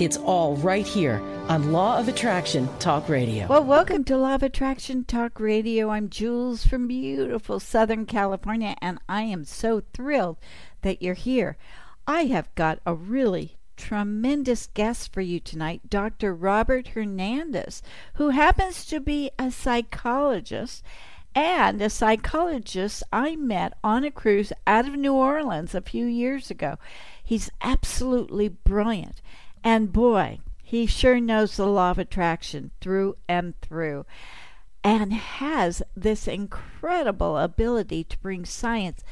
It's all right here on Law of Attraction Talk Radio. Well, welcome to Law of Attraction Talk Radio. I'm Jules from beautiful Southern California, and I am so thrilled that you're here. I have got a really tremendous guest for you tonight, Dr. Robert Hernandez, who happens to be a psychologist and a psychologist I met on a cruise out of New Orleans a few years ago. He's absolutely brilliant. And boy, he sure knows the law of attraction through and through and has this incredible ability to bring science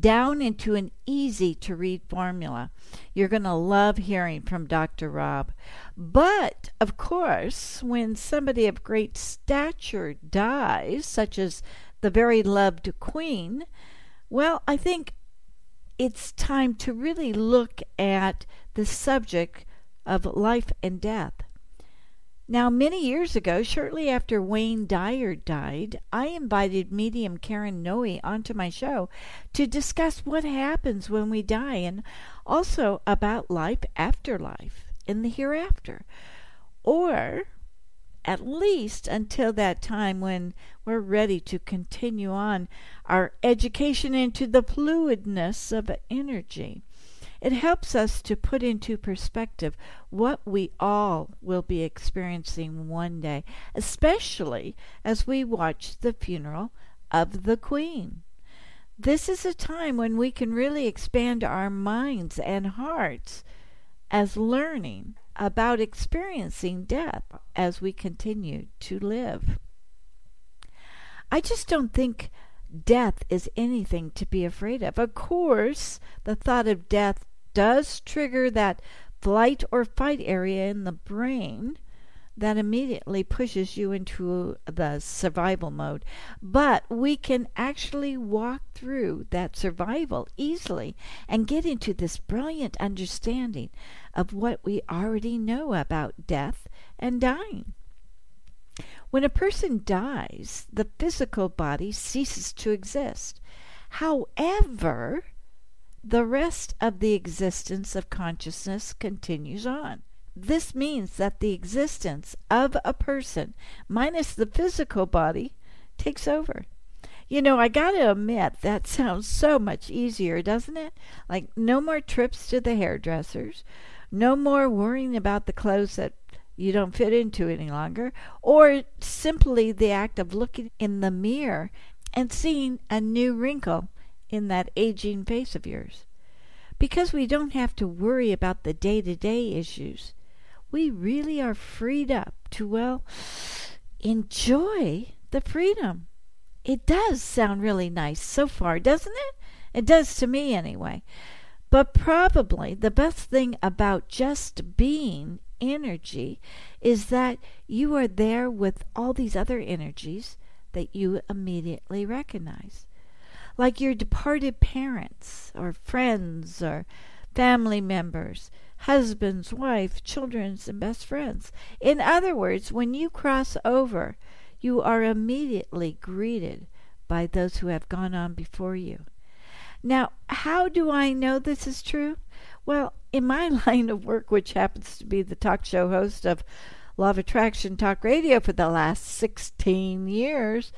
down into an easy to read formula. You're going to love hearing from Dr. Rob. But, of course, when somebody of great stature dies, such as the very loved Queen, well, I think it's time to really look at the subject of life and death. Now, many years ago, shortly after Wayne Dyer died, I invited medium Karen Noe onto my show to discuss what happens when we die and also about life after life in the hereafter. Or at least until that time when we're ready to continue on our education into the fluidness of energy. It helps us to put into perspective what we all will be experiencing one day, especially as we watch the funeral of the Queen. This is a time when we can really expand our minds and hearts as learning about experiencing death as we continue to live. I just don't think death is anything to be afraid of. Of course, the thought of death does trigger that flight or fight area in the brain that immediately pushes you into the survival mode. But we can actually walk through that survival easily and get into this brilliant understanding of what we already know about death and dying. When a person dies, the physical body ceases to exist. However, the rest of the existence of consciousness continues on. This means that the existence of a person, minus the physical body, takes over. You know, I gotta admit, that sounds so much easier, doesn't it? Like, no more trips to the hairdressers, no more worrying about the clothes that you don't fit into any longer, or simply the act of looking in the mirror and seeing a new wrinkle in that aging face of yours. Because we don't have to worry about the day to day issues, we really are freed up to, well, enjoy the freedom. It does sound really nice so far, doesn't it? It does to me, anyway. But probably the best thing about just being energy is that you are there with all these other energies that you immediately recognize. Like your departed parents, or friends, or family members, husbands, wife, children, and best friends. In other words, when you cross over, you are immediately greeted by those who have gone on before you. Now, how do I know this is true? Well, in my line of work, which happens to be the talk show host of Law of Attraction Talk Radio for the last 16 years,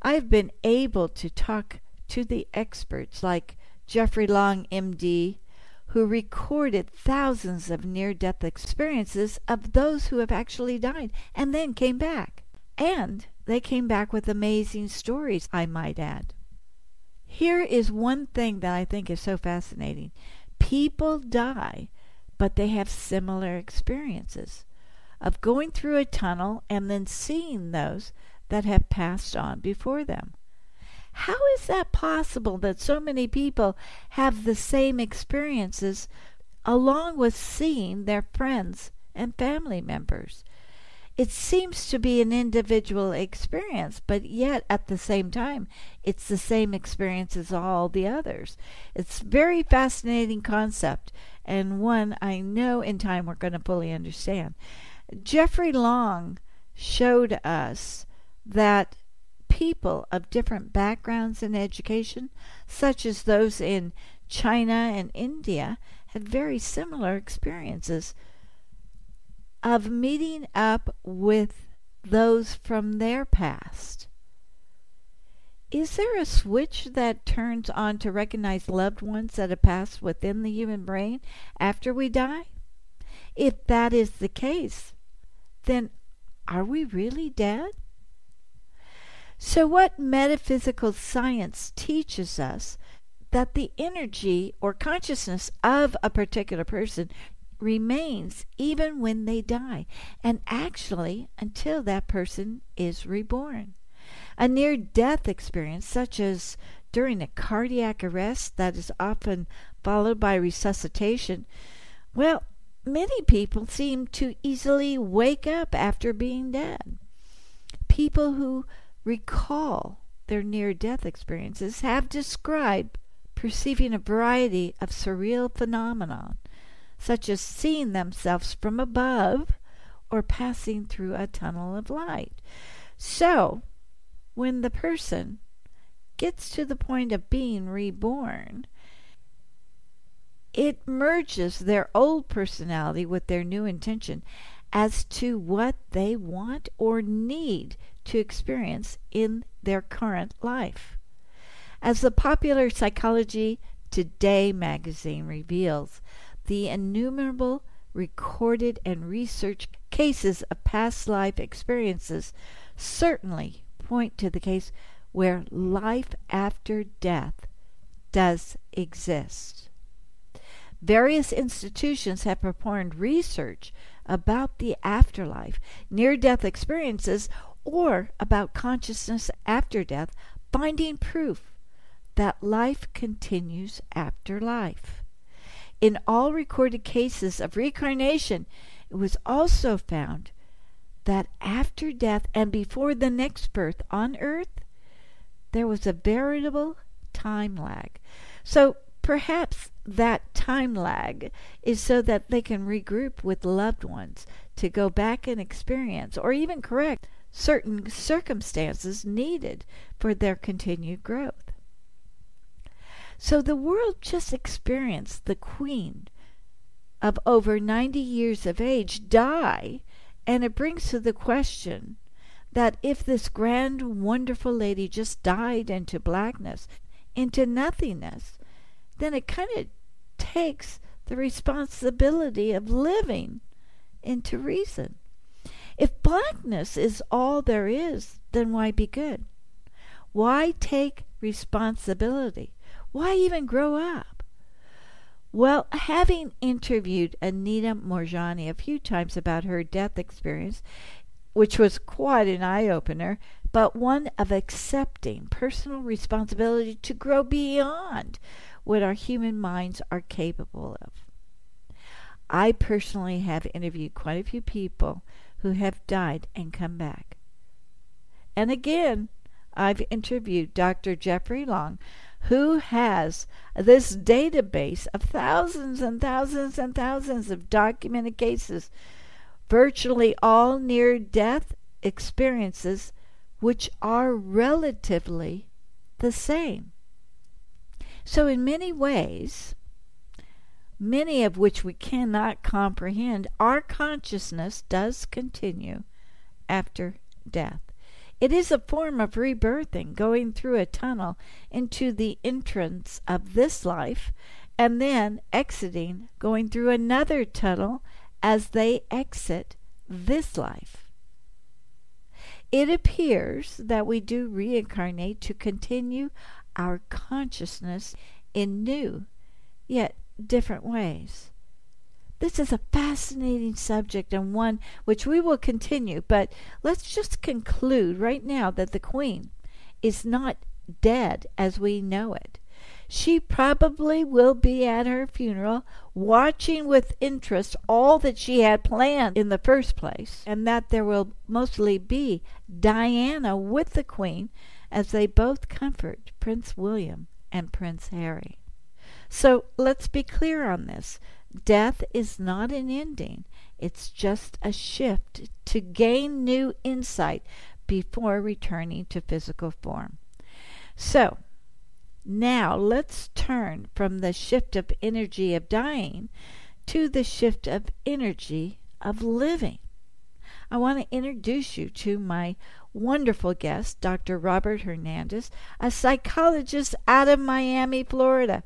I've been able to talk to the experts like Jeffrey Long, MD, who recorded thousands of near death experiences of those who have actually died and then came back. And they came back with amazing stories, I might add. Here is one thing that I think is so fascinating people die, but they have similar experiences of going through a tunnel and then seeing those that have passed on before them. How is that possible that so many people have the same experiences along with seeing their friends and family members? it seems to be an individual experience, but yet at the same time, it's the same experience as all the others. It's a very fascinating concept and one I know in time we're going to fully understand. Jeffrey Long showed us that people of different backgrounds and education, such as those in China and India, had very similar experiences of meeting up with those from their past. Is there a switch that turns on to recognize loved ones that have passed within the human brain after we die? If that is the case, then are we really dead? So, what metaphysical science teaches us that the energy or consciousness of a particular person remains even when they die, and actually until that person is reborn. A near death experience, such as during a cardiac arrest that is often followed by resuscitation, well, many people seem to easily wake up after being dead. People who recall their near death experiences have described perceiving a variety of surreal phenomena such as seeing themselves from above or passing through a tunnel of light. So, when the person gets to the point of being reborn, it merges their old personality with their new intention as to what they want or need to experience in their current life. As the popular Psychology Today magazine reveals, the innumerable recorded and researched cases of past life experiences certainly point to the case where life after death does exist. Various institutions have performed research about the afterlife, near death experiences, or about consciousness after death, finding proof that life continues after life. In all recorded cases of reincarnation, it was also found that after death and before the next birth on earth, there was a veritable time lag. So perhaps that time lag is so that they can regroup with loved ones to go back and experience or even correct certain circumstances needed for their continued growth. So the world just experienced the queen of over 90 years of age die, and it brings to the question that if this grand, wonderful lady just died into blackness, into nothingness, then it kind of takes the responsibility of living into reason. If blackness is all there is, then why be good? Why take responsibility? Why even grow up? Well, having interviewed Anita Moorjani a few times about her death experience, which was quite an eye opener, but one of accepting personal responsibility to grow beyond what our human minds are capable of. I personally have interviewed quite a few people who have died and come back. And again, I've interviewed Dr. Jeffrey Long, who has this database of thousands and thousands and thousands of documented cases, virtually all near death experiences, which are relatively the same. So, in many ways, many of which we cannot comprehend, our consciousness does continue after death. It is a form of rebirthing, going through a tunnel into the entrance of this life, and then exiting, going through another tunnel as they exit this life. It appears that we do reincarnate to continue our consciousness in new, yet different ways. This is a fascinating subject and one which we will continue, but let's just conclude right now that the Queen is not dead as we know it. she probably will be at her funeral watching with interest all that she had planned in the first place, and that there will mostly be Diana with the Queen as they both comfort Prince William and Prince Harry. So let's be clear on this. Death is not an ending, it's just a shift to gain new insight before returning to physical form. So, now let's turn from the shift of energy of dying to the shift of energy of living. I want to introduce you to my wonderful guest, Dr. Robert Hernandez, a psychologist out of Miami, Florida.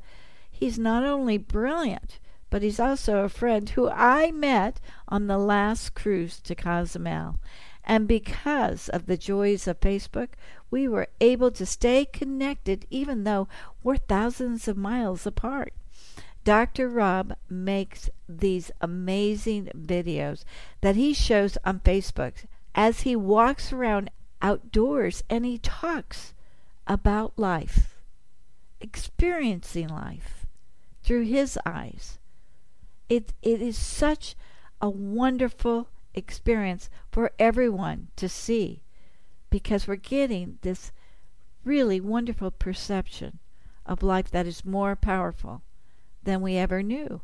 He's not only brilliant, but he's also a friend who I met on the last cruise to Cozumel. And because of the joys of Facebook, we were able to stay connected even though we're thousands of miles apart. Dr. Rob makes these amazing videos that he shows on Facebook as he walks around outdoors and he talks about life, experiencing life through his eyes. It, it is such a wonderful experience for everyone to see because we're getting this really wonderful perception of life that is more powerful than we ever knew.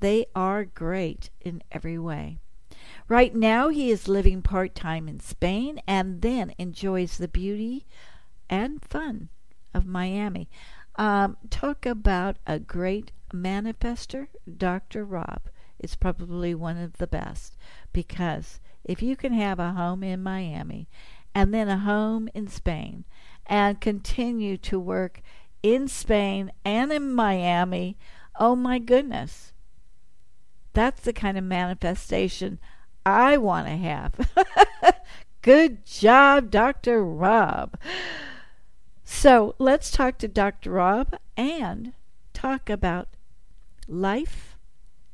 They are great in every way. Right now, he is living part time in Spain and then enjoys the beauty and fun of Miami. Um, talk about a great manifester, Dr. Rob is probably one of the best because if you can have a home in Miami and then a home in Spain and continue to work in Spain and in Miami, oh my goodness. That's the kind of manifestation I want to have. Good job, Dr. Rob. So let's talk to Dr. Rob and talk about life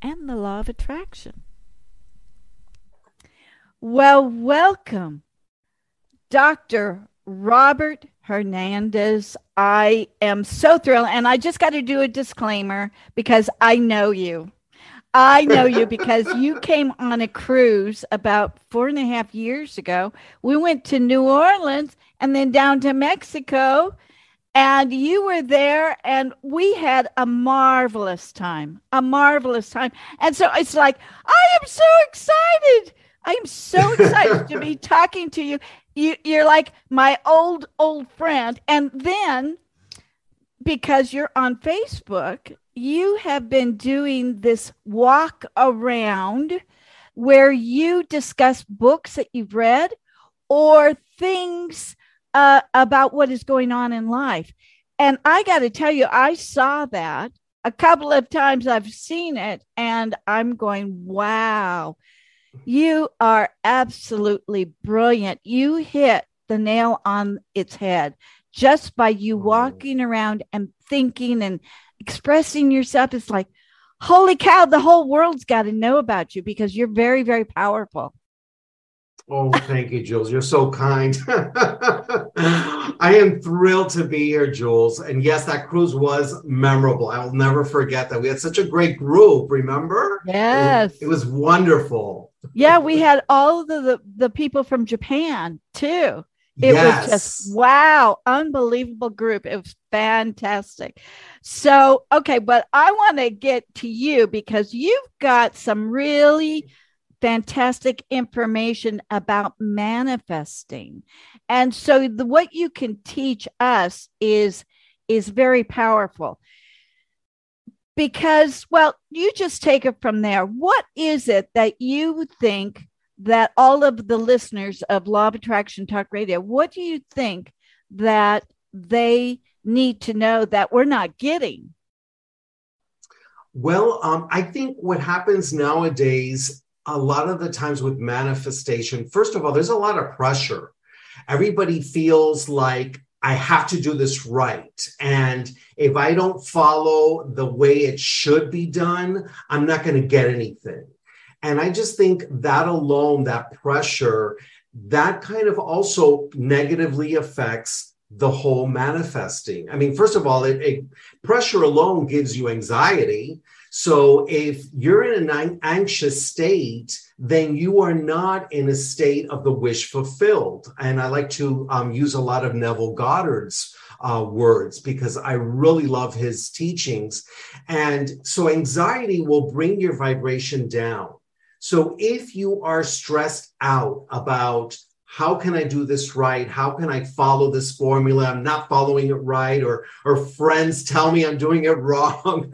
and the law of attraction. Well, welcome, Dr. Robert Hernandez. I am so thrilled. And I just got to do a disclaimer because I know you. I know you because you came on a cruise about four and a half years ago. We went to New Orleans and then down to Mexico and you were there and we had a marvelous time a marvelous time. And so it's like i am so excited. I'm so excited to be talking to you. you you're like my old old friend. And then because you're on facebook you have been doing this walk around where you discuss books that you've read or things uh, about what is going on in life. And I got to tell you, I saw that a couple of times. I've seen it, and I'm going, wow, you are absolutely brilliant. You hit the nail on its head just by you walking around and thinking and expressing yourself. It's like, holy cow, the whole world's got to know about you because you're very, very powerful. Oh, thank you, Jules. You're so kind. I am thrilled to be here, Jules. And yes, that cruise was memorable. I will never forget that. We had such a great group, remember? Yes. It, it was wonderful. Yeah, we had all the, the, the people from Japan too. It yes. was just wow, unbelievable group. It was fantastic. So, okay, but I want to get to you because you've got some really fantastic information about manifesting. And so the, what you can teach us is is very powerful. Because well, you just take it from there. What is it that you think that all of the listeners of Law of Attraction Talk Radio, what do you think that they need to know that we're not getting? Well, um, I think what happens nowadays a lot of the times with manifestation, first of all, there's a lot of pressure. Everybody feels like I have to do this right. And if I don't follow the way it should be done, I'm not going to get anything. And I just think that alone, that pressure, that kind of also negatively affects the whole manifesting. I mean, first of all, it, it, pressure alone gives you anxiety. So if you're in an anxious state, then you are not in a state of the wish fulfilled. And I like to um, use a lot of Neville Goddard's uh, words because I really love his teachings. And so anxiety will bring your vibration down. So if you are stressed out about how can I do this right? How can I follow this formula? I'm not following it right, or or friends tell me I'm doing it wrong.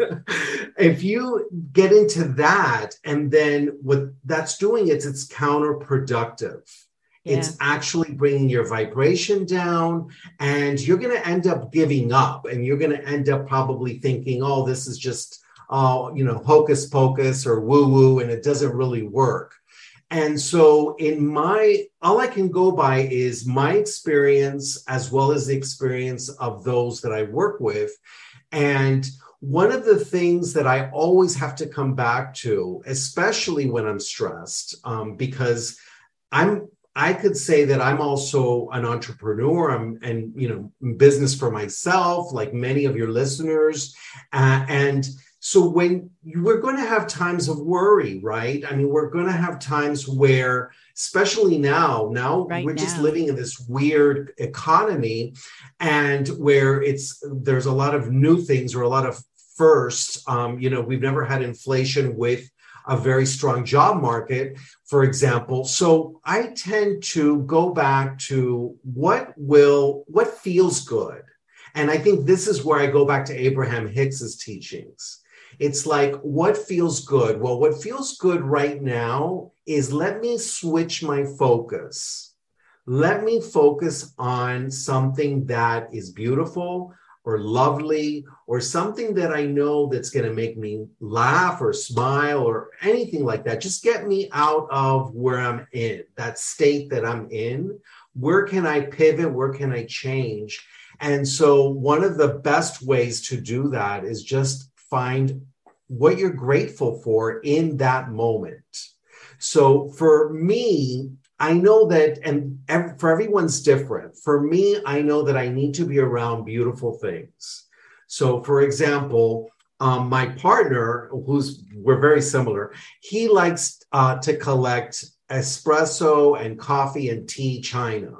if you get into that, and then what that's doing is it's counterproductive. Yeah. It's actually bringing your vibration down, and you're going to end up giving up, and you're going to end up probably thinking, "Oh, this is just." Uh, you know, hocus pocus or woo woo, and it doesn't really work. And so, in my, all I can go by is my experience as well as the experience of those that I work with. And one of the things that I always have to come back to, especially when I'm stressed, um, because I'm, I could say that I'm also an entrepreneur. I'm and you know business for myself, like many of your listeners, uh, and so when we're going to have times of worry, right? I mean, we're going to have times where, especially now, now right we're now. just living in this weird economy, and where it's there's a lot of new things or a lot of firsts. Um, you know, we've never had inflation with a very strong job market, for example. So I tend to go back to what will what feels good. And I think this is where I go back to Abraham Hicks's teachings it's like, what feels good? Well, what feels good right now is let me switch my focus. Let me focus on something that is beautiful or lovely or something that I know that's going to make me laugh or smile or anything like that. Just get me out of where I'm in, that state that I'm in. Where can I pivot? Where can I change? And so, one of the best ways to do that is just find what you're grateful for in that moment. So for me, I know that, and for everyone's different. For me, I know that I need to be around beautiful things. So, for example, um, my partner, who's we're very similar, he likes uh, to collect espresso and coffee and tea china.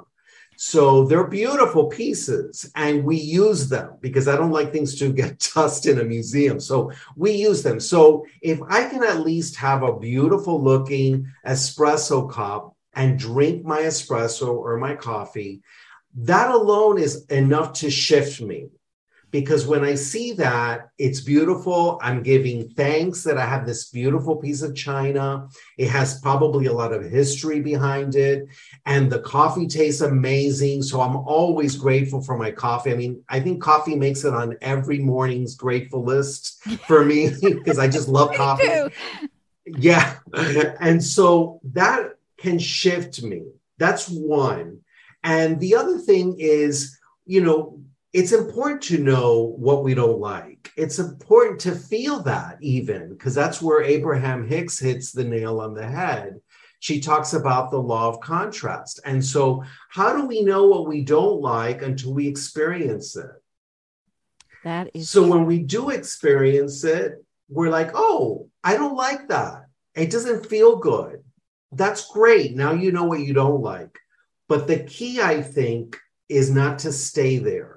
So they're beautiful pieces and we use them because I don't like things to get dust in a museum. So we use them. So if I can at least have a beautiful looking espresso cup and drink my espresso or my coffee, that alone is enough to shift me because when I see that it's beautiful, I'm giving thanks that I have this beautiful piece of china. It has probably a lot of history behind it, and the coffee tastes amazing. So I'm always grateful for my coffee. I mean, I think coffee makes it on every morning's grateful list for me because I just love coffee. Yeah. And so that can shift me. That's one. And the other thing is, you know, it's important to know what we don't like. It's important to feel that, even because that's where Abraham Hicks hits the nail on the head. She talks about the law of contrast. And so, how do we know what we don't like until we experience it? That is so, when we do experience it, we're like, oh, I don't like that. It doesn't feel good. That's great. Now you know what you don't like. But the key, I think, is not to stay there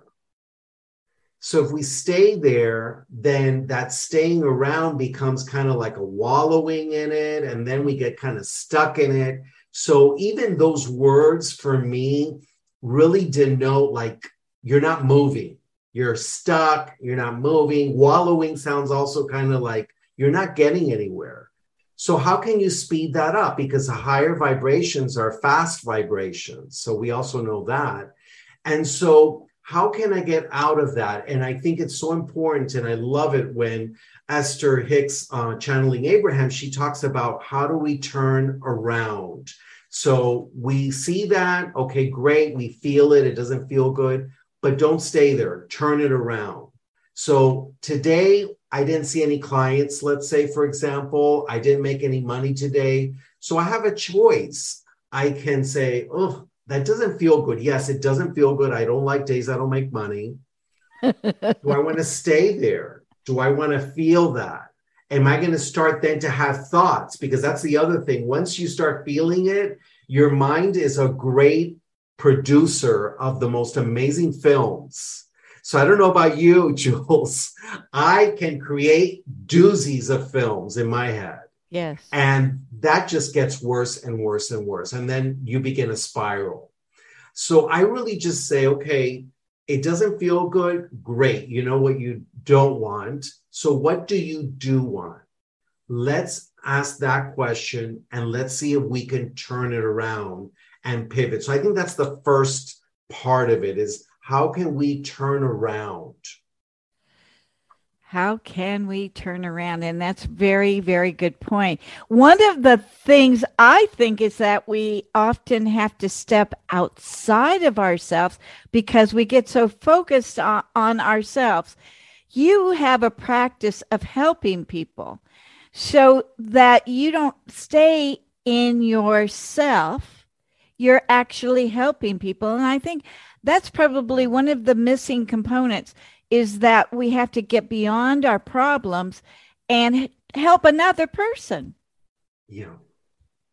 so if we stay there, then that staying around becomes kind of like a wallowing in it, and then we get kind of stuck in it. So even those words for me really denote like you're not moving, you're stuck, you're not moving. Wallowing sounds also kind of like you're not getting anywhere. So, how can you speed that up? Because the higher vibrations are fast vibrations. So, we also know that. And so, how can I get out of that? And I think it's so important. And I love it when Esther Hicks, uh, channeling Abraham, she talks about how do we turn around? So we see that, okay, great, we feel it, it doesn't feel good, but don't stay there, turn it around. So today, I didn't see any clients, let's say, for example, I didn't make any money today. So I have a choice. I can say, oh, that doesn't feel good. Yes, it doesn't feel good. I don't like days I don't make money. Do I want to stay there? Do I want to feel that? Am I going to start then to have thoughts? Because that's the other thing. Once you start feeling it, your mind is a great producer of the most amazing films. So I don't know about you, Jules. I can create doozies of films in my head. Yes. And that just gets worse and worse and worse. And then you begin a spiral. So I really just say, okay, it doesn't feel good. Great. You know what you don't want. So what do you do want? Let's ask that question and let's see if we can turn it around and pivot. So I think that's the first part of it is how can we turn around? How can we turn around? And that's very, very good point. One of the things I think is that we often have to step outside of ourselves because we get so focused on, on ourselves. You have a practice of helping people so that you don't stay in yourself. You're actually helping people. And I think that's probably one of the missing components is that we have to get beyond our problems and help another person. Yeah.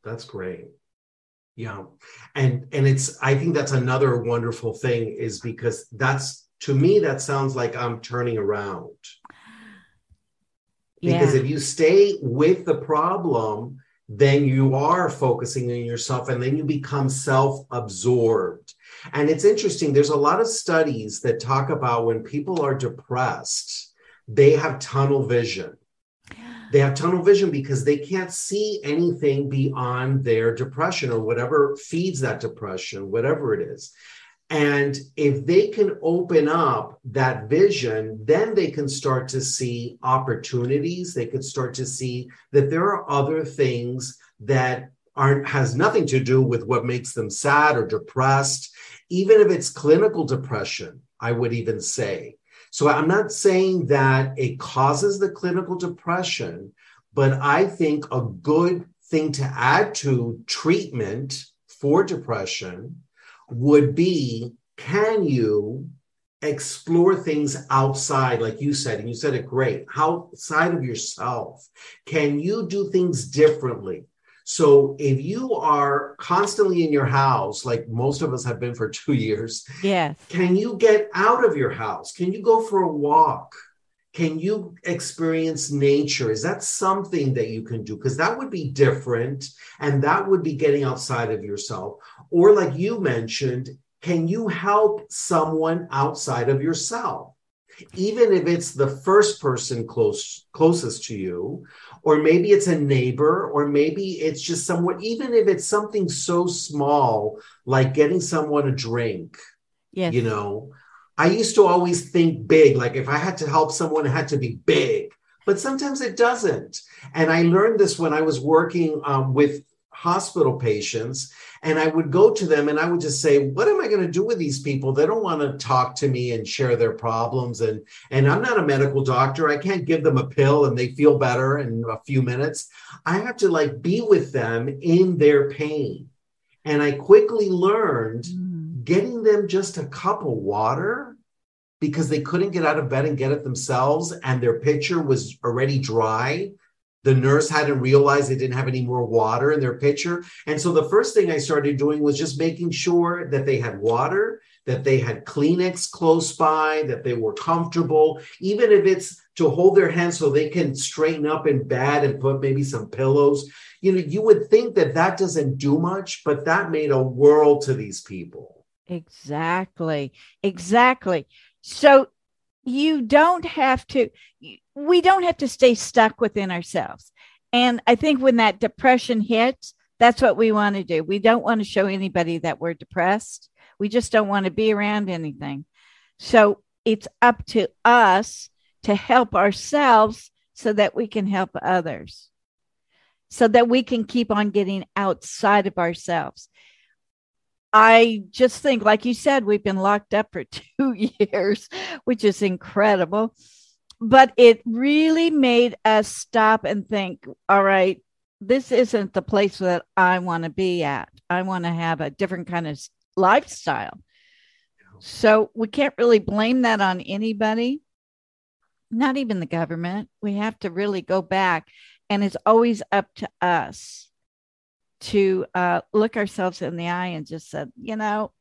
That's great. Yeah. And and it's I think that's another wonderful thing is because that's to me that sounds like I'm turning around. Because yeah. if you stay with the problem, then you are focusing on yourself and then you become self-absorbed and it's interesting, there's a lot of studies that talk about when people are depressed, they have tunnel vision. They have tunnel vision because they can't see anything beyond their depression or whatever feeds that depression, whatever it is. And if they can open up that vision, then they can start to see opportunities. They could start to see that there are other things that aren't has nothing to do with what makes them sad or depressed. Even if it's clinical depression i would even say. So i'm not saying that it causes the clinical depression but i think a good thing to add to treatment for depression would be can you explore things outside like you said and you said it great outside of yourself? Can you do things differently so if you are constantly in your house, like most of us have been for two years, yes. can you get out of your house? Can you go for a walk? Can you experience nature? Is that something that you can do? Because that would be different and that would be getting outside of yourself. Or, like you mentioned, can you help someone outside of yourself? Even if it's the first person close closest to you, or maybe it's a neighbor, or maybe it's just someone, even if it's something so small like getting someone a drink. Yes. You know, I used to always think big, like if I had to help someone, it had to be big, but sometimes it doesn't. And I learned this when I was working um, with hospital patients and I would go to them and I would just say, what am I going to do with these people? They don't want to talk to me and share their problems. And, and I'm not a medical doctor. I can't give them a pill and they feel better in a few minutes. I have to like be with them in their pain. And I quickly learned mm. getting them just a cup of water because they couldn't get out of bed and get it themselves and their pitcher was already dry the nurse hadn't realized they didn't have any more water in their pitcher. And so the first thing I started doing was just making sure that they had water, that they had Kleenex close by, that they were comfortable, even if it's to hold their hands so they can straighten up in bed and put maybe some pillows. You know, you would think that that doesn't do much, but that made a world to these people. Exactly. Exactly. So you don't have to we don't have to stay stuck within ourselves. And i think when that depression hits that's what we want to do. We don't want to show anybody that we're depressed. We just don't want to be around anything. So it's up to us to help ourselves so that we can help others so that we can keep on getting outside of ourselves I just think, like you said, we've been locked up for two years, which is incredible. But it really made us stop and think all right, this isn't the place that I want to be at. I want to have a different kind of lifestyle. So we can't really blame that on anybody, not even the government. We have to really go back, and it's always up to us to uh, look ourselves in the eye and just said, you know,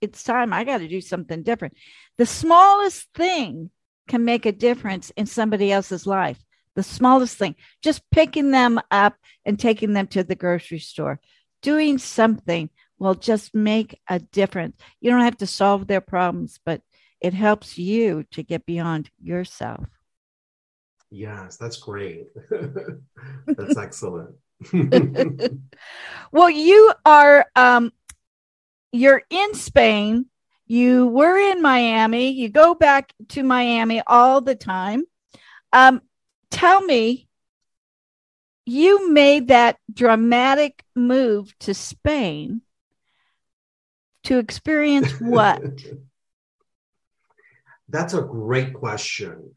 it's time. I got to do something different. The smallest thing can make a difference in somebody else's life. The smallest thing, just picking them up and taking them to the grocery store, doing something will just make a difference. You don't have to solve their problems, but it helps you to get beyond yourself. Yes, that's great. that's excellent. well, you are um you're in Spain. You were in Miami. You go back to Miami all the time. Um, tell me, you made that dramatic move to Spain to experience what? That's a great question.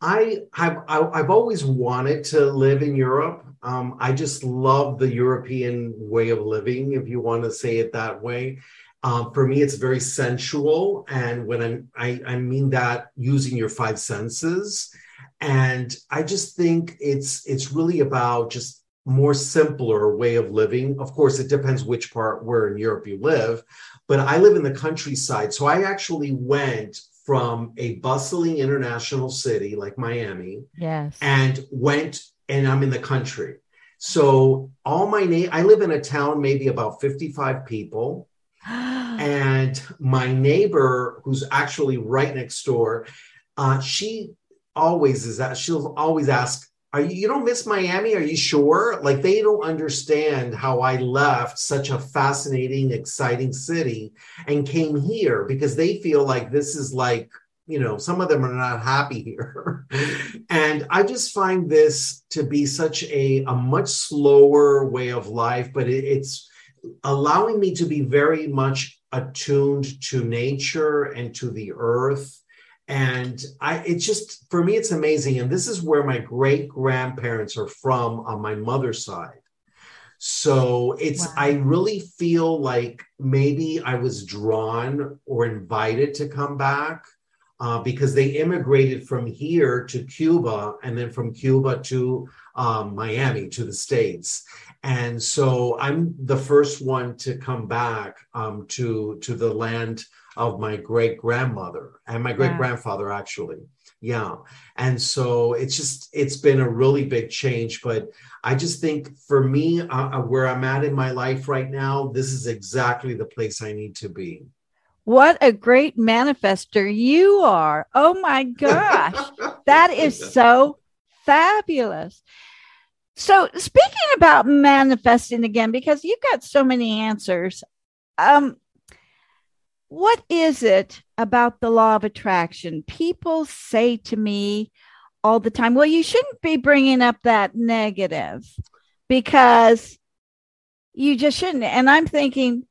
I have I've always wanted to live in Europe. Um, I just love the European way of living, if you want to say it that way. Um, for me, it's very sensual, and when I'm, I, I mean that using your five senses, and I just think it's it's really about just more simpler way of living. Of course, it depends which part where in Europe you live, but I live in the countryside, so I actually went from a bustling international city like Miami. Yes. And went and I'm in the country. So all my na- I live in a town maybe about 55 people. and my neighbor who's actually right next door, uh, she always is that she'll always ask, are you, you don't miss Miami? Are you sure? Like they don't understand how I left such a fascinating, exciting city and came here because they feel like this is like, you know, some of them are not happy here. and I just find this to be such a, a much slower way of life, but it, it's allowing me to be very much attuned to nature and to the earth and i it's just for me it's amazing. And this is where my great grandparents are from on my mother's side. So it's wow. i really feel like maybe i was drawn or invited to come back uh, because they immigrated from here to cuba and then from cuba to um, miami to the states. And so i'm the first one to come back um, to to the land of my great grandmother and my great grandfather actually. Yeah. And so it's just it's been a really big change but i just think for me uh, uh, where i'm at in my life right now this is exactly the place i need to be. What a great manifester you are. Oh my gosh. That is so fabulous. So speaking about manifesting again because you've got so many answers um what is it about the law of attraction? People say to me all the time, well, you shouldn't be bringing up that negative because you just shouldn't. And I'm thinking,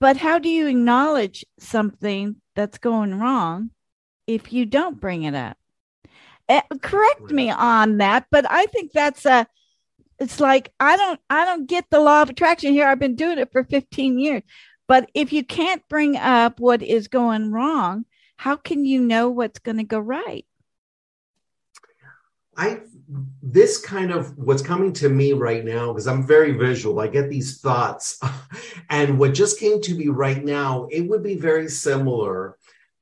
but how do you acknowledge something that's going wrong if you don't bring it up? Uh, correct me on that, but I think that's a it's like I don't I don't get the law of attraction here. I've been doing it for 15 years. But if you can't bring up what is going wrong, how can you know what's going to go right? I this kind of what's coming to me right now because I'm very visual. I get these thoughts, and what just came to me right now, it would be very similar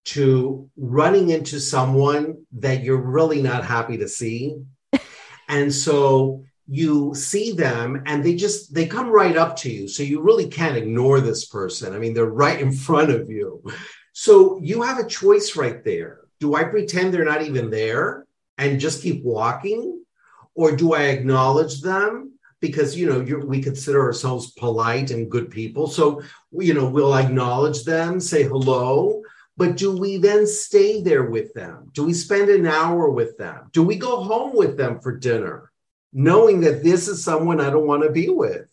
to running into someone that you're really not happy to see, and so you see them and they just they come right up to you. So you really can't ignore this person. I mean they're right in front of you. So you have a choice right there. Do i pretend they're not even there and just keep walking? Or do i acknowledge them? Because you know we consider ourselves polite and good people. So you know we'll acknowledge them say hello. But do we then stay there with them? Do we spend an hour with them? Do we go home with them for dinner knowing that this is someone I don't want to be with.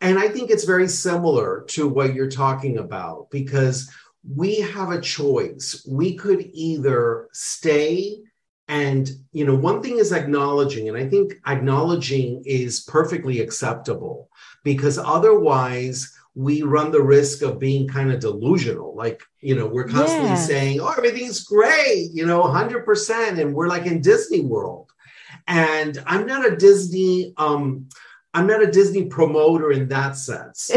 And I think it's very similar to what you're talking about because we have a choice. We could either stay and, you know, one thing is acknowledging, and I think acknowledging is perfectly acceptable because otherwise we run the risk of being kind of delusional. Like, you know, we're constantly yes. saying, oh, everything's great, you know, 100%. And we're like in Disney World. And I'm not a Disney, um, I'm not a Disney promoter in that sense.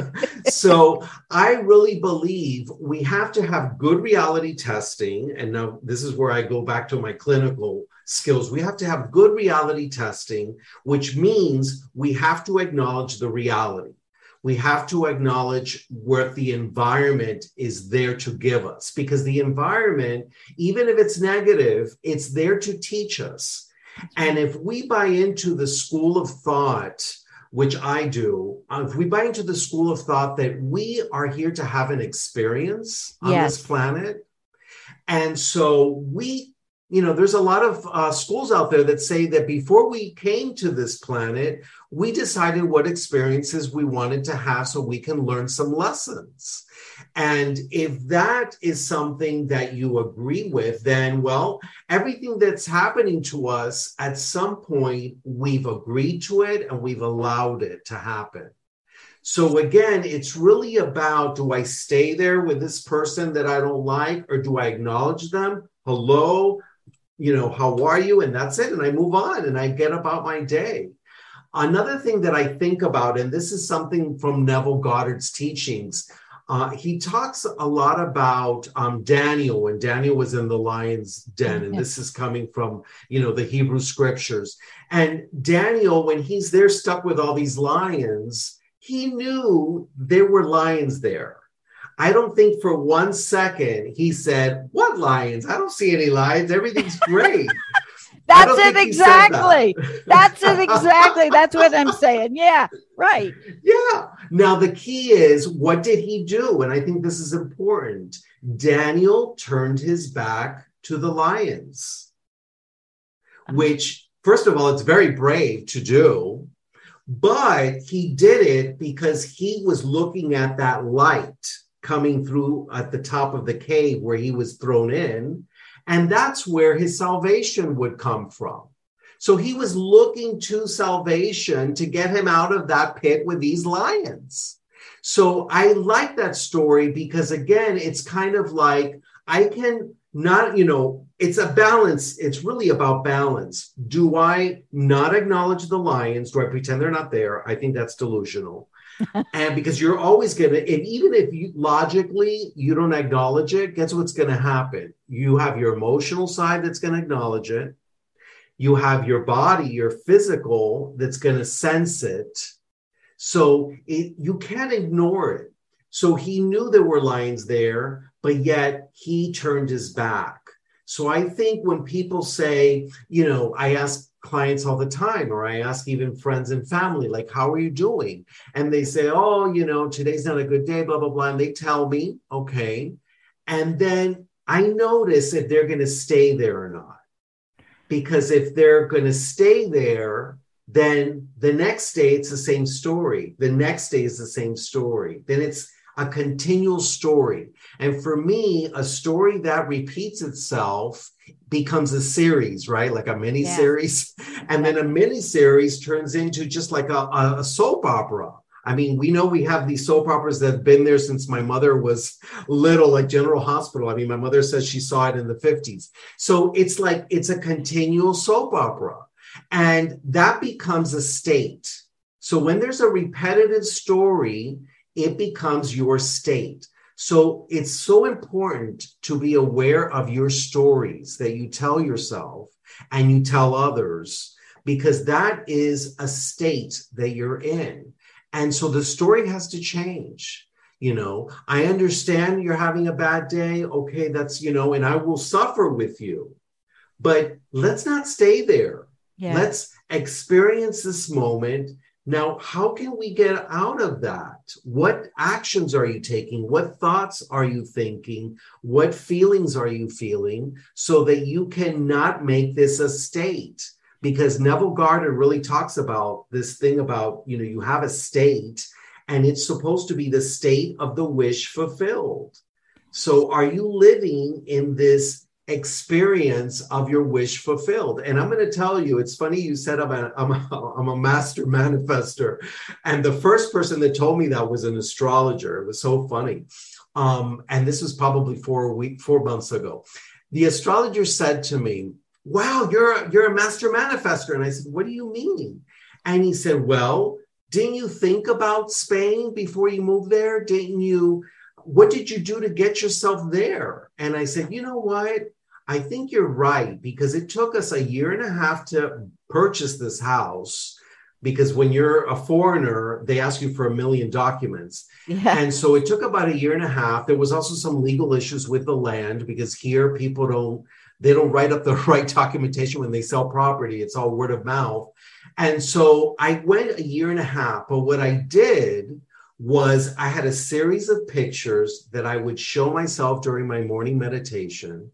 so I really believe we have to have good reality testing. And now this is where I go back to my clinical skills. We have to have good reality testing, which means we have to acknowledge the reality we have to acknowledge what the environment is there to give us because the environment, even if it's negative, it's there to teach us. And if we buy into the school of thought, which I do, uh, if we buy into the school of thought that we are here to have an experience on yes. this planet, and so we you know, there's a lot of uh, schools out there that say that before we came to this planet, we decided what experiences we wanted to have so we can learn some lessons. And if that is something that you agree with, then, well, everything that's happening to us, at some point, we've agreed to it and we've allowed it to happen. So again, it's really about do I stay there with this person that I don't like or do I acknowledge them? Hello, you know, how are you? And that's it. And I move on and I get about my day. Another thing that I think about, and this is something from Neville Goddard's teachings, uh, he talks a lot about um, Daniel when Daniel was in the lion's den, and this is coming from you know the Hebrew scriptures. And Daniel, when he's there stuck with all these lions, he knew there were lions there. I don't think for one second he said, What lions? I don't see any lions. Everything's great. That's it exactly. That. That's it exactly. That's what I'm saying. Yeah, right. Yeah. Now, the key is what did he do? And I think this is important. Daniel turned his back to the lions, which, first of all, it's very brave to do. But he did it because he was looking at that light coming through at the top of the cave where he was thrown in. And that's where his salvation would come from. So he was looking to salvation to get him out of that pit with these lions. So I like that story because, again, it's kind of like I can not, you know, it's a balance. It's really about balance. Do I not acknowledge the lions? Do I pretend they're not there? I think that's delusional and because you're always going to, if, even if you logically you don't acknowledge it, guess what's going to happen? You have your emotional side that's going to acknowledge it. You have your body, your physical that's going to sense it. So it, you can't ignore it. So he knew there were lions there, but yet he turned his back. So I think when people say, you know, I ask clients all the time, or I ask even friends and family, like, how are you doing? And they say, oh, you know, today's not a good day, blah, blah, blah. And they tell me, okay. And then I notice if they're going to stay there or not. Because if they're going to stay there, then the next day it's the same story. The next day is the same story. Then it's a continual story. And for me, a story that repeats itself becomes a series, right? Like a mini yeah. series. And then a mini series turns into just like a, a, soap opera. I mean, we know we have these soap operas that have been there since my mother was little, like General Hospital. I mean, my mother says she saw it in the 50s. So it's like it's a continual soap opera. And that becomes a state. So when there's a repetitive story, it becomes your state. So it's so important to be aware of your stories that you tell yourself and you tell others, because that is a state that you're in. And so the story has to change. You know, I understand you're having a bad day. Okay, that's, you know, and I will suffer with you. But let's not stay there. Yeah. Let's experience this moment now, how can we get out of that? What actions are you taking? What thoughts are you thinking? What feelings are you feeling so that you cannot make this a state? Because Neville Goddard really talks about this thing about, you know, you have a state and it's supposed to be the state of the wish fulfilled. So are you living in this experience of your wish fulfilled. And I'm going to tell you, it's funny you said I'm a, I'm a, I'm a master manifester. And the first person that told me that was an astrologer. It was so funny. Um, and this was probably four week, four months ago. The astrologer said to me, wow, you're a, you're a master manifester. And I said, what do you mean? And he said, well, didn't you think about Spain before you moved there? Didn't you? What did you do to get yourself there? And I said, you know what? I think you're right because it took us a year and a half to purchase this house. Because when you're a foreigner, they ask you for a million documents. Yeah. And so it took about a year and a half. There was also some legal issues with the land because here people don't they don't write up the right documentation when they sell property. It's all word of mouth. And so I went a year and a half. But what I did was I had a series of pictures that I would show myself during my morning meditation.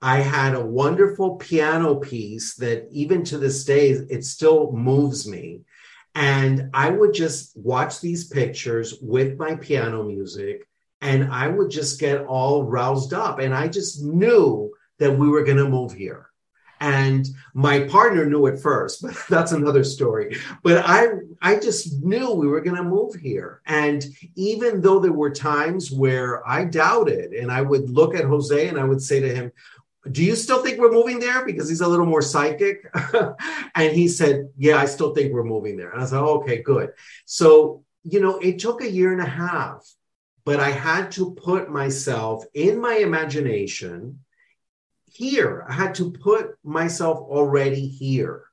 I had a wonderful piano piece that even to this day, it still moves me. And I would just watch these pictures with my piano music and I would just get all roused up. And I just knew that we were going to move here. And my partner knew it first, but that's another story. But I, I just knew we were going to move here. And even though there were times where I doubted, and I would look at Jose and I would say to him, do you still think we're moving there? Because he's a little more psychic. and he said, Yeah, I still think we're moving there. And I said, oh, Okay, good. So, you know, it took a year and a half, but I had to put myself in my imagination here. I had to put myself already here.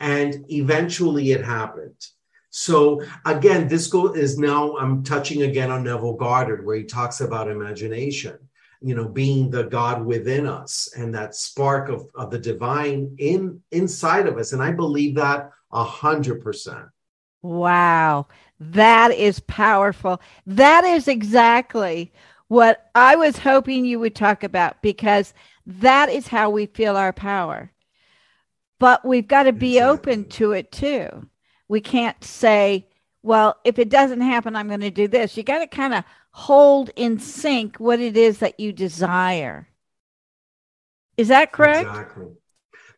And eventually it happened. So again, this goal is now I'm touching again on Neville Goddard, where he talks about imagination you know being the god within us and that spark of, of the divine in inside of us. And i believe that a hundred percent. Wow. That is powerful. That is exactly what i was hoping you would talk about because that is how we feel our power. But we've got to be exactly. open to it too. We can't say well if it doesn't happen i'm going to do this. You got to kind of hold in sync what it is that you desire. Is that correct? Exactly.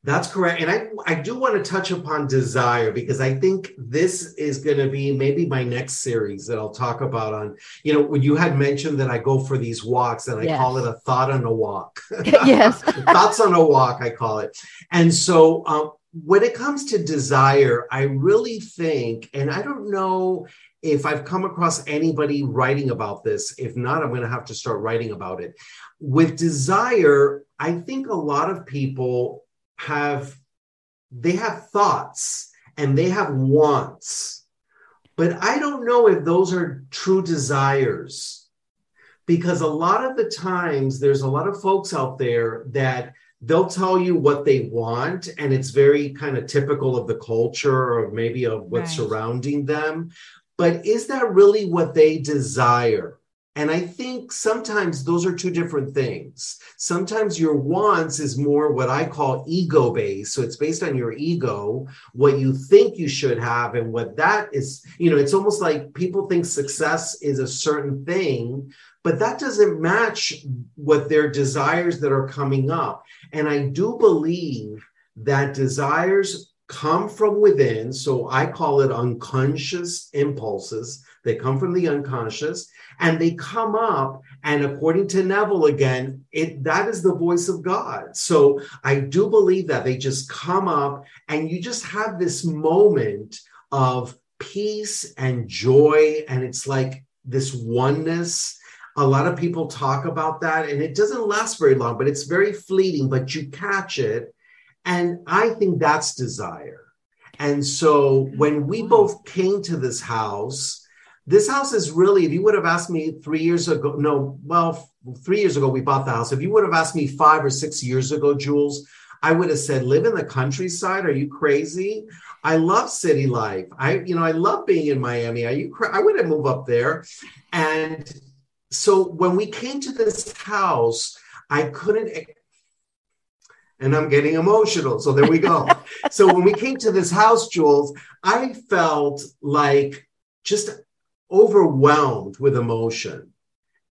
That's correct. And I, I do want to touch upon desire because I think this is going to be maybe my next series that I'll talk about on, you know, when you had mentioned that I go for these walks and I yes. call it a thought on a walk. yes. Thoughts on a walk, I call it. And so um, when it comes to desire, I really think, and I don't know if I've come across anybody writing about this, if not, I'm going to have to start writing about it. With desire, I think a lot of people have they have thoughts and they have wants. But I don't know if those are true desires because a lot of the times there's a lot of folks out there that they'll tell you what they want and it's very kind of typical of the culture or maybe of what's right. surrounding them but is that really what they desire? And I think sometimes those are two different things. Sometimes your wants is more what I call ego based. So it's based on your ego, what you think you should have, and what that is. You know, it's almost like people think success is a certain thing, but that doesn't match what their desires that are coming up. And I do believe that desires come from within. So I call it unconscious impulses. They come from the unconscious and they come up. And according to Neville again, it that is the voice of God. So I do believe that they just come up and you just have this moment of peace and joy. And it's like this oneness. A lot of people talk about that and it doesn't last very long, but it's very fleeting, but you catch it and I think that's desire. And so when we both came to this house, this house is really, if you would have asked me three years ago, no, well, three years ago we bought the house. If you would have asked me five or six years ago, Jules, I would have said, live in the countryside. Are you crazy? I love city life. I, you know, I love being in Miami. Are you, cra- I wouldn't move up there. And so when we came to this house, I couldn't and I'm getting emotional. So there we go. so when we came to this house, Jules, I felt like just overwhelmed with emotion.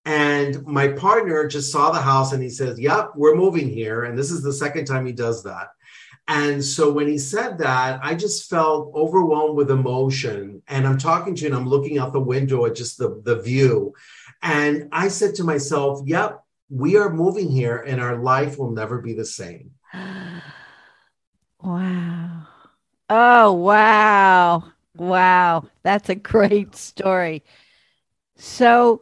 And my partner just saw the house and he says, Yep, we're moving here. And this is the second time he does that. And so when he said that, I just felt overwhelmed with emotion. And I'm talking to you and I'm looking out the window at just the, the view. And I said to myself, Yep, we are moving here and our life will never be the same. Wow. Oh, wow. Wow. That's a great story. So,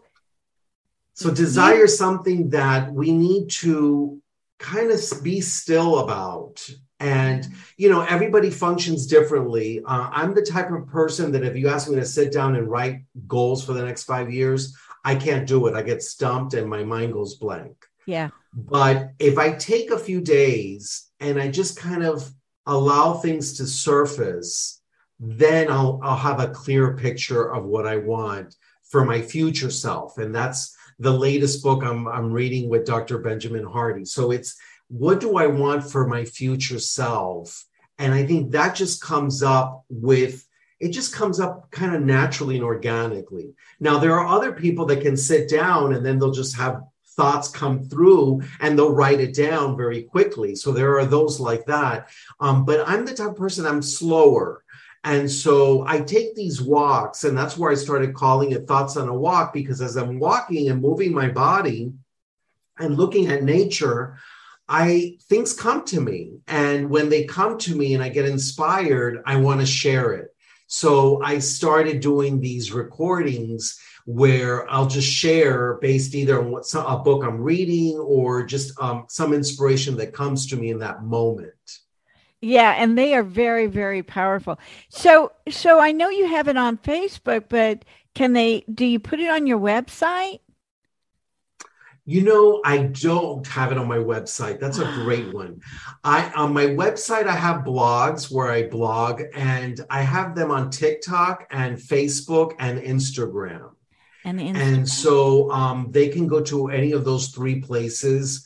so desire you, something that we need to kind of be still about. And, you know, everybody functions differently. Uh, I'm the type of person that if you ask me to sit down and write goals for the next five years, I can't do it. I get stumped and my mind goes blank. Yeah. But if I take a few days and I just kind of allow things to surface, then I'll, I'll have a clear picture of what I want for my future self. And that's the latest book I'm, I'm reading with Dr. Benjamin Hardy. So it's what do I want for my future self? And I think that just comes up with it just comes up kind of naturally and organically. Now, there are other people that can sit down and then they'll just have thoughts come through and they'll write it down very quickly. So there are those like that. Um, but I'm the type of person I'm slower. And so I take these walks, and that's where I started calling it Thoughts on a Walk, because as I'm walking and moving my body and looking at nature, I things come to me. And when they come to me and I get inspired, I want to share it. So I started doing these recordings where I'll just share based either on what a book I'm reading or just um, some inspiration that comes to me in that moment. Yeah, and they are very, very powerful. So, so I know you have it on Facebook, but can they? Do you put it on your website? You know, I don't have it on my website. That's a great one. I on my website I have blogs where I blog and I have them on TikTok and Facebook and Instagram. And, and so um, they can go to any of those three places.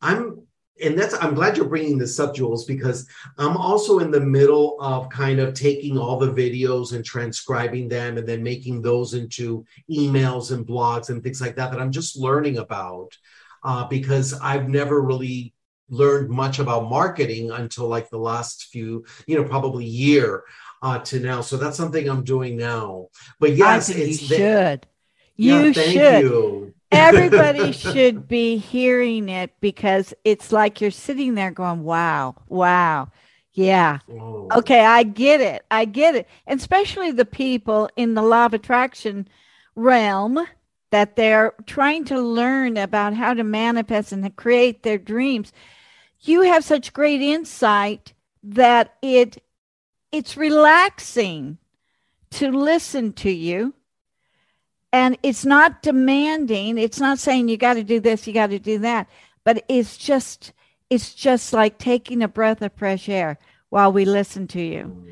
I'm and that's i'm glad you're bringing this up jules because i'm also in the middle of kind of taking all the videos and transcribing them and then making those into emails and blogs and things like that that i'm just learning about uh, because i've never really learned much about marketing until like the last few you know probably year uh, to now. So that's something i'm doing now. But yes it's you should you yeah, should you Everybody should be hearing it because it's like you're sitting there going, wow, wow. Yeah. Oh. Okay, I get it. I get it. And especially the people in the law of attraction realm that they're trying to learn about how to manifest and create their dreams. You have such great insight that it it's relaxing to listen to you and it's not demanding it's not saying you got to do this you got to do that but it's just it's just like taking a breath of fresh air while we listen to you.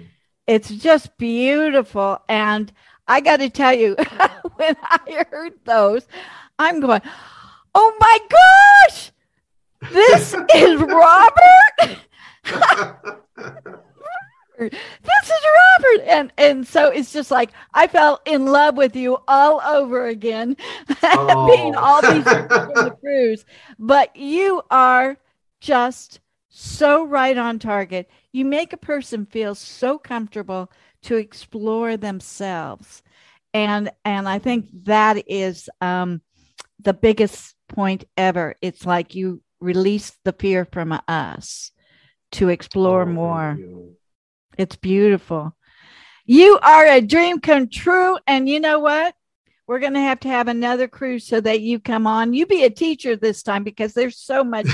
It's just beautiful and i got to tell you when i heard those i'm going oh my gosh! This is robert this is Robert. And and so it's just like I fell in love with you all over again, oh. being all these the cruise. But you are just so right on target. You make a person feel so comfortable to explore themselves. And and I think that is um, the biggest point ever. It's like you release the fear from us to explore oh, more. It's beautiful. You are a dream come true. And you know what? We're going to have to have another cruise so that you come on. You be a teacher this time because there's so much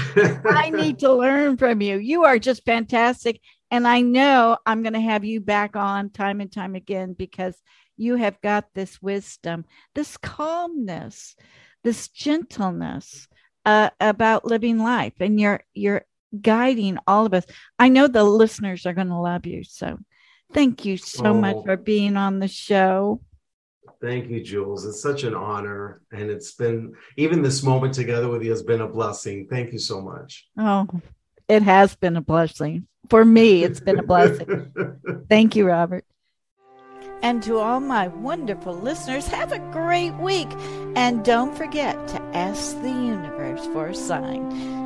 I need to learn from you. You are just fantastic. And I know I'm going to have you back on time and time again because you have got this wisdom, this calmness, this gentleness uh, about living life. And you're, you're guiding all of us. I know the listeners are going to love you. So thank you so oh, much for being on the show. Thank you, Jules. It's such an honor. And it's been, even this moment together with you has been a blessing. Thank you so much. Oh, it has been a blessing. For me, it's been a blessing. Thank you, Robert. And to all my wonderful listeners, have a great week. And don't forget to ask the universe for a sign.